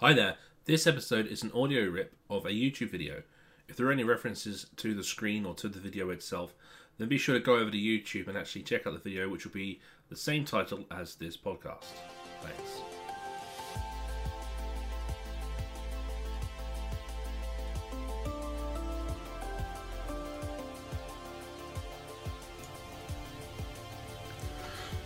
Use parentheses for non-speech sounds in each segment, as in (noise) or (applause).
Hi there. This episode is an audio rip of a YouTube video. If there are any references to the screen or to the video itself, then be sure to go over to YouTube and actually check out the video, which will be the same title as this podcast. Thanks.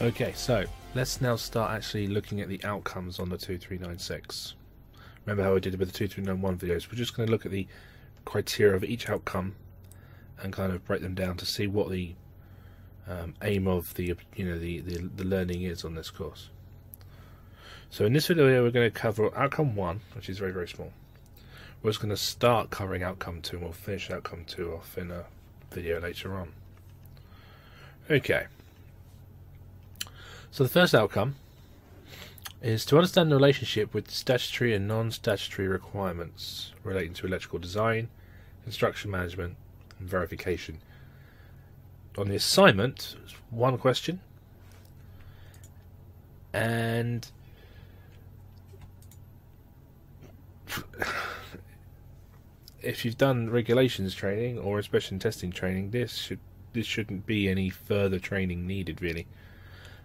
Okay, so let's now start actually looking at the outcomes on the 2396. Remember how I did it with the 2391 videos? We're just going to look at the criteria of each outcome and kind of break them down to see what the um, aim of the you know the, the the learning is on this course. So in this video we're going to cover outcome one, which is very very small. We're just going to start covering outcome two, and we'll finish outcome two off in a video later on. Okay. So the first outcome is to understand the relationship with statutory and non-statutory requirements relating to electrical design, construction management, and verification. On the assignment, one question, and (sighs) if you've done regulations training or inspection testing training, this should this shouldn't be any further training needed, really.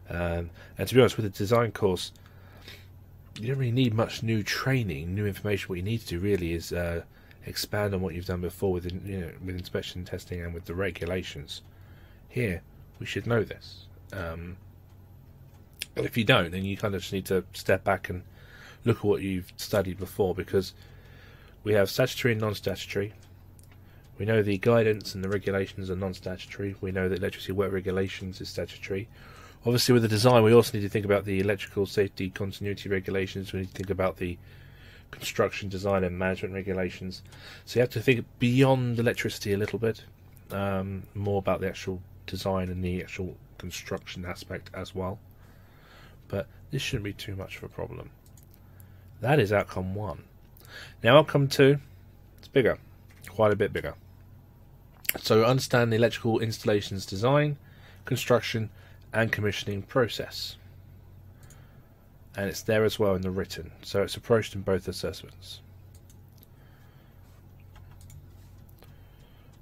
Um, and to be honest, with the design course, you don't really need much new training, new information. What you need to do really is uh, expand on what you've done before with you know, with inspection testing and with the regulations. Here, we should know this. Um, if you don't, then you kind of just need to step back and look at what you've studied before because we have statutory and non-statutory. We know the guidance and the regulations are non-statutory. We know that electricity work regulations is statutory. Obviously, with the design, we also need to think about the electrical safety continuity regulations. We need to think about the construction design and management regulations. So you have to think beyond electricity a little bit, um, more about the actual design and the actual construction aspect as well. But this shouldn't be too much of a problem. That is outcome one. Now, outcome two, it's bigger, quite a bit bigger. So understand the electrical installations design, construction, and commissioning process. And it's there as well in the written, so it's approached in both assessments.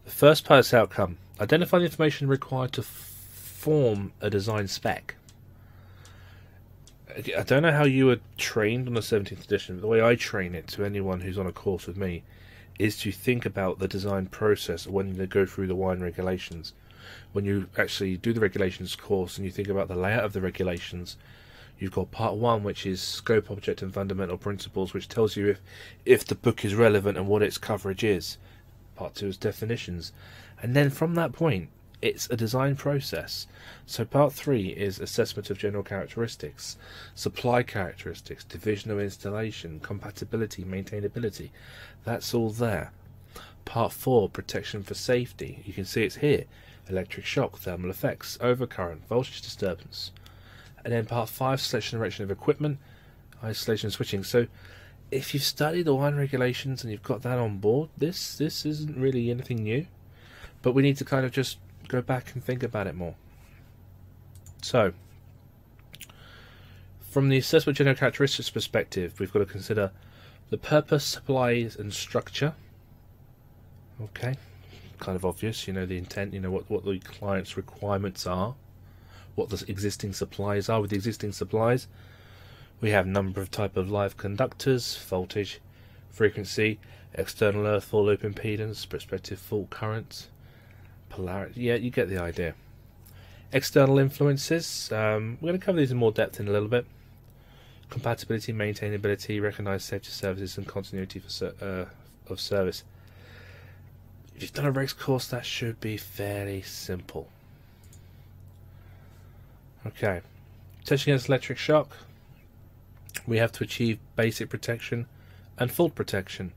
The first part is outcome. Identify the information required to form a design spec. I don't know how you were trained on the 17th edition, but the way I train it to anyone who's on a course with me is to think about the design process when you go through the wiring regulations when you actually do the regulations course and you think about the layout of the regulations, you've got part one, which is scope, object, and fundamental principles, which tells you if if the book is relevant and what its coverage is. Part two is definitions, and then from that point, it's a design process. So part three is assessment of general characteristics, supply characteristics, division of installation, compatibility, maintainability. That's all there. Part four, protection for safety. You can see it's here electric shock, thermal effects, overcurrent, voltage disturbance. And then part 5, selection and direction of equipment, isolation and switching. So if you've studied the wiring regulations and you've got that on board, this this isn't really anything new. But we need to kind of just go back and think about it more. So, from the assessment general characteristics perspective, we've got to consider the purpose, supplies, and structure. Okay, kind of obvious. You know the intent. You know what what the client's requirements are, what the existing supplies are. With the existing supplies, we have number of type of live conductors, voltage, frequency, external earth full loop impedance, prospective fault current, polarity. Yeah, you get the idea. External influences. Um, we're going to cover these in more depth in a little bit. Compatibility, maintainability, recognized safety services, and continuity for uh, of service. If you've done a regs course, that should be fairly simple. Okay. Protection against electric shock. We have to achieve basic protection and fault protection.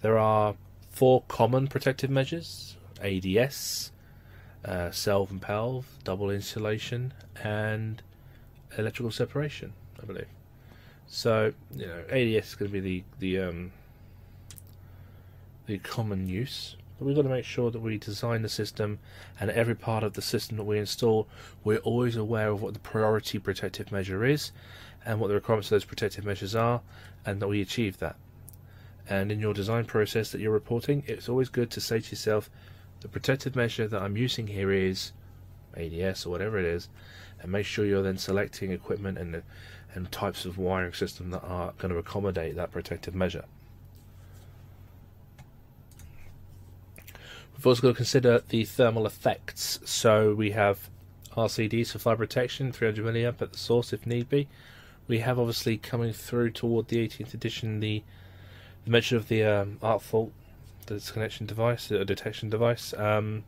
There are four common protective measures ADS, uh, and PALV, double insulation, and electrical separation, I believe. So, you know, ADS is going to be the, the um, the common use. But we've got to make sure that we design the system and every part of the system that we install, we're always aware of what the priority protective measure is and what the requirements of those protective measures are, and that we achieve that. And in your design process that you're reporting, it's always good to say to yourself, the protective measure that I'm using here is ADS or whatever it is, and make sure you're then selecting equipment and and types of wiring system that are going to accommodate that protective measure. We've also got to consider the thermal effects. So we have RCDs for fire protection, 300 milliamp at the source if need be. We have obviously coming through toward the 18th edition the, the mention of the um, arc fault disconnection device, a detection device. Um,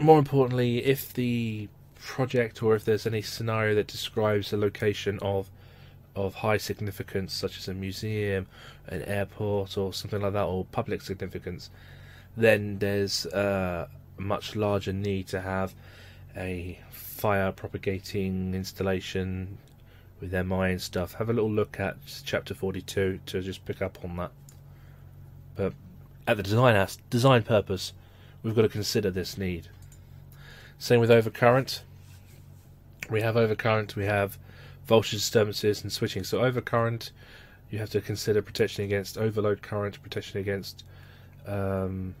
more importantly, if the project or if there's any scenario that describes a location of of high significance, such as a museum, an airport, or something like that, or public significance, then there's uh, a much larger need to have a fire propagating installation with MI and stuff. Have a little look at chapter 42 to just pick up on that. But at the design design purpose, we've got to consider this need. Same with overcurrent we have overcurrent, we have voltage disturbances and switching. So overcurrent, you have to consider protection against overload current, protection against um,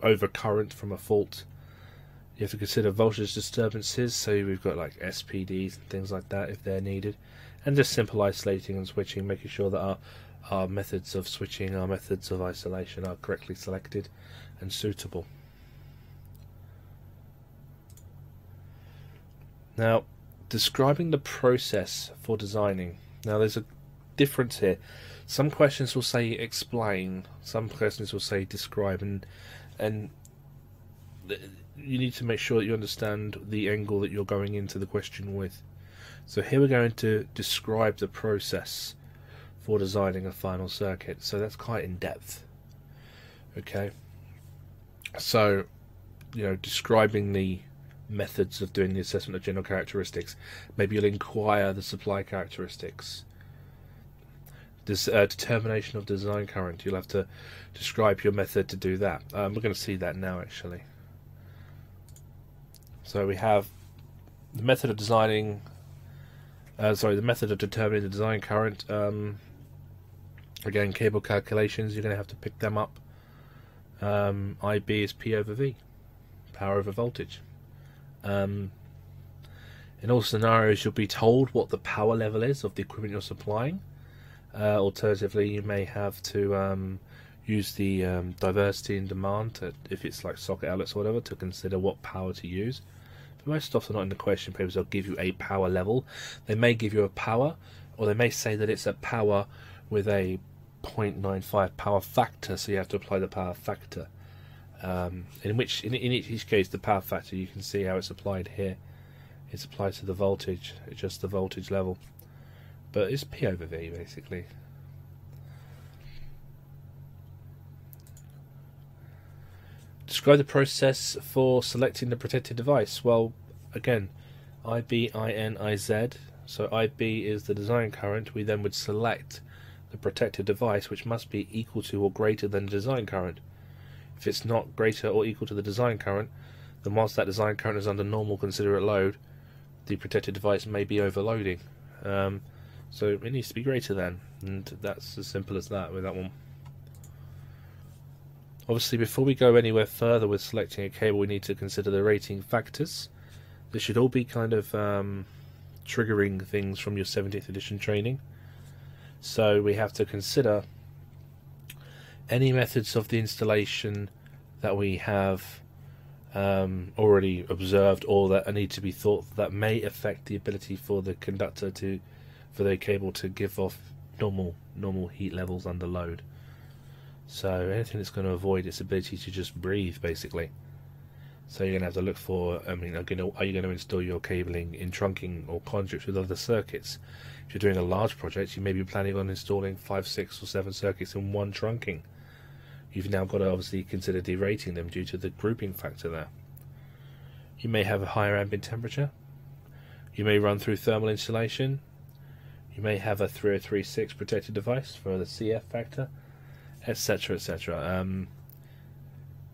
overcurrent from a fault. You have to consider voltage disturbances, so we've got like SPDs and things like that if they're needed, and just simple isolating and switching, making sure that our our methods of switching, our methods of isolation are correctly selected and suitable. Now, describing the process for designing. Now, there's a difference here. Some questions will say explain, some questions will say describe, and and you need to make sure that you understand the angle that you're going into the question with. So here we're going to describe the process for designing a final circuit. So that's quite in depth. Okay. So, you know, describing the methods of doing the assessment of general characteristics. Maybe you'll inquire the supply characteristics. This uh, determination of design current, you'll have to describe your method to do that. Um, we're going to see that now actually. So we have the method of designing, uh, sorry, the method of determining the design current. Um, again, cable calculations, you're going to have to pick them up. Um, IB is P over V, power over voltage. Um, in all scenarios, you'll be told what the power level is of the equipment you're supplying. Uh, alternatively, you may have to um, use the um, diversity in demand, to, if it's like socket outlets or whatever, to consider what power to use. But most often, not in the question papers, they'll give you a power level. They may give you a power, or they may say that it's a power with a 0.95 power factor, so you have to apply the power factor. Um, in which, in, in each case, the power factor you can see how it's applied here. It's applied to the voltage, just the voltage level, but it's P over V basically. Describe the process for selecting the protected device. Well, again, IB IN IZ. So IB is the design current. We then would select the protected device, which must be equal to or greater than the design current. If it's not greater or equal to the design current, then whilst that design current is under normal considerate load, the protected device may be overloading. Um, so it needs to be greater than, and that's as simple as that with that one. Obviously, before we go anywhere further with selecting a cable, we need to consider the rating factors. This should all be kind of um, triggering things from your 17th edition training. So we have to consider any methods of the installation that we have um, already observed or that need to be thought that may affect the ability for the conductor to for the cable to give off normal normal heat levels under load. So anything that's going to avoid its ability to just breathe, basically. So you're going to have to look for. I mean, are, going to, are you going to install your cabling in trunking or conduits with other circuits? If you're doing a large project, you may be planning on installing five, six, or seven circuits in one trunking you've now got to obviously consider derating them due to the grouping factor there. You may have a higher ambient temperature. You may run through thermal insulation. You may have a 3036 protected device for the CF factor, etc. etc. Um,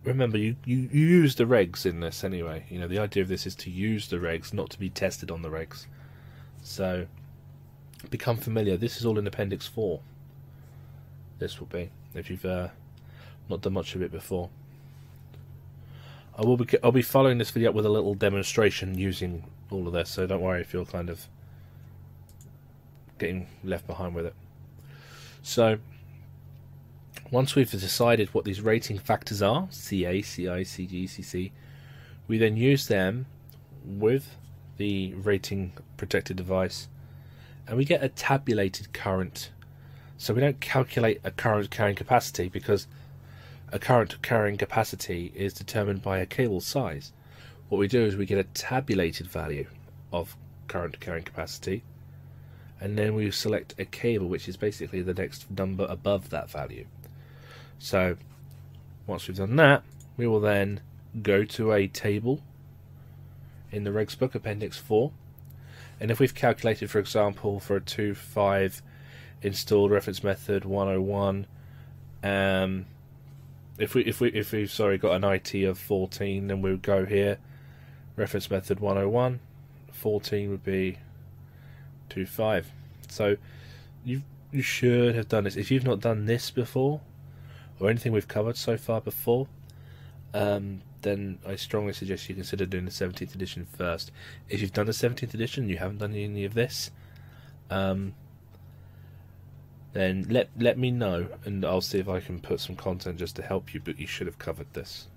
remember, you, you, you use the regs in this anyway. You know, the idea of this is to use the regs, not to be tested on the regs. So become familiar. This is all in Appendix 4. This will be, if you've uh, not done much of it before. I will be I'll be following this video up with a little demonstration using all of this, so don't worry if you're kind of getting left behind with it. So once we've decided what these rating factors are, CA, CI, CG, CC, we then use them with the rating protected device and we get a tabulated current. So we don't calculate a current carrying capacity because a current carrying capacity is determined by a cable size. What we do is we get a tabulated value of current carrying capacity and then we select a cable which is basically the next number above that value. So once we've done that, we will then go to a table in the regs book, Appendix 4. And if we've calculated, for example, for a 2.5 installed reference method 101, um, if we if we if we've sorry got an IT of 14, then we'll go here, reference method 101, 14 would be 2.5. So you you should have done this. If you've not done this before, or anything we've covered so far before, um, then I strongly suggest you consider doing the 17th edition first. If you've done the 17th edition, you haven't done any of this, um, then let let me know, and I'll see if I can put some content just to help you. But you should have covered this.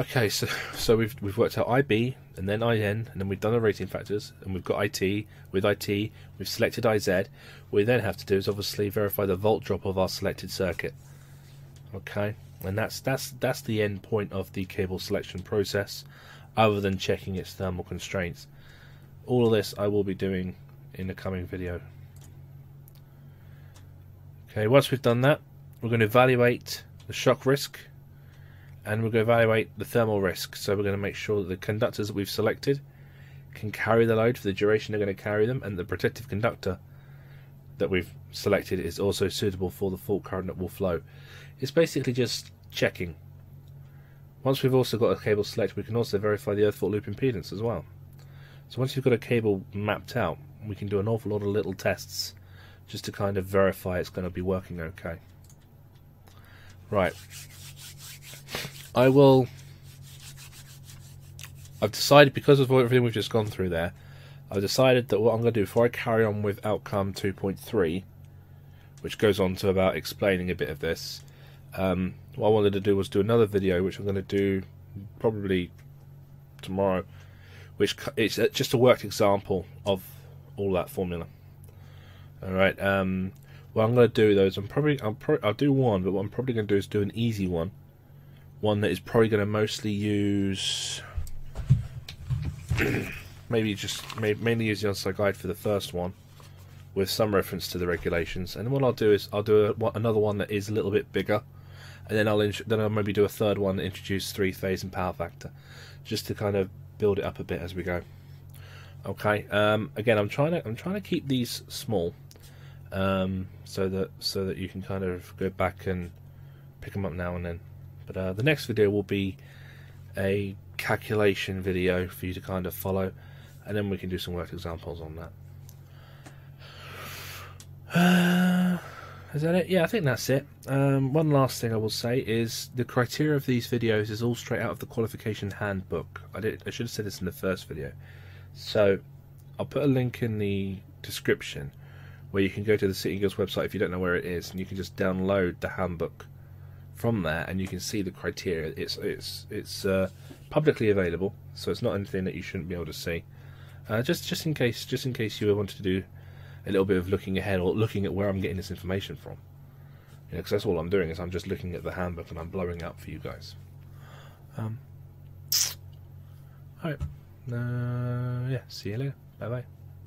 Okay, so so we've we've worked out IB and then IN and then we've done the rating factors and we've got IT with IT we've selected IZ. What we then have to do is obviously verify the volt drop of our selected circuit. Okay, and that's that's that's the end point of the cable selection process, other than checking its thermal constraints. All of this I will be doing in the coming video. Okay, once we've done that, we're going to evaluate the shock risk and we're going to evaluate the thermal risk. So we're going to make sure that the conductors that we've selected can carry the load for the duration they're going to carry them, and the protective conductor that we've selected is also suitable for the fault current that will flow. It's basically just checking. Once we've also got a cable selected, we can also verify the earth fault loop impedance as well. So once you've got a cable mapped out, we can do an awful lot of little tests just to kind of verify it's going to be working okay. Right, I will. I've decided because of everything we've just gone through there. I've decided that what I'm going to do before I carry on with outcome 2.3, which goes on to about explaining a bit of this, um, what I wanted to do was do another video, which I'm going to do probably tomorrow, which it's just a worked example of all that formula. All right. Um, what I'm going to do though is I'm probably I'll, pro- I'll do one, but what I'm probably going to do is do an easy one one that is probably going to mostly use (clears throat) maybe just mainly use the on-site guide for the first one with some reference to the regulations. And what I'll do is I'll do a, another one that is a little bit bigger. And then I'll then I'll maybe do a third one that introduce three phase and power factor just to kind of build it up a bit as we go. Okay um, again I'm trying to I'm trying to keep these small um, so that so that you can kind of go back and pick them up now and then but uh, the next video will be a calculation video for you to kind of follow, and then we can do some worked examples on that. Uh, (sighs) is that it? Yeah, I think that's it. Um, one last thing I will say is the criteria of these videos is all straight out of the qualification handbook. I did. I should have said this in the first video. So I'll put a link in the description where you can go to the City & Guilds website if you don't know where it is, and you can just download the handbook from there, and you can see the criteria. It's it's it's uh, publicly available, so it's not anything that you shouldn't be able to see. Uh, just just in case, just in case you wanted to do a little bit of looking ahead or looking at where I'm getting this information from. Because that's all I'm doing is I'm just looking at the handbook and I'm blowing up for you guys. Um, all right. Uh, yeah. See you later. Bye bye.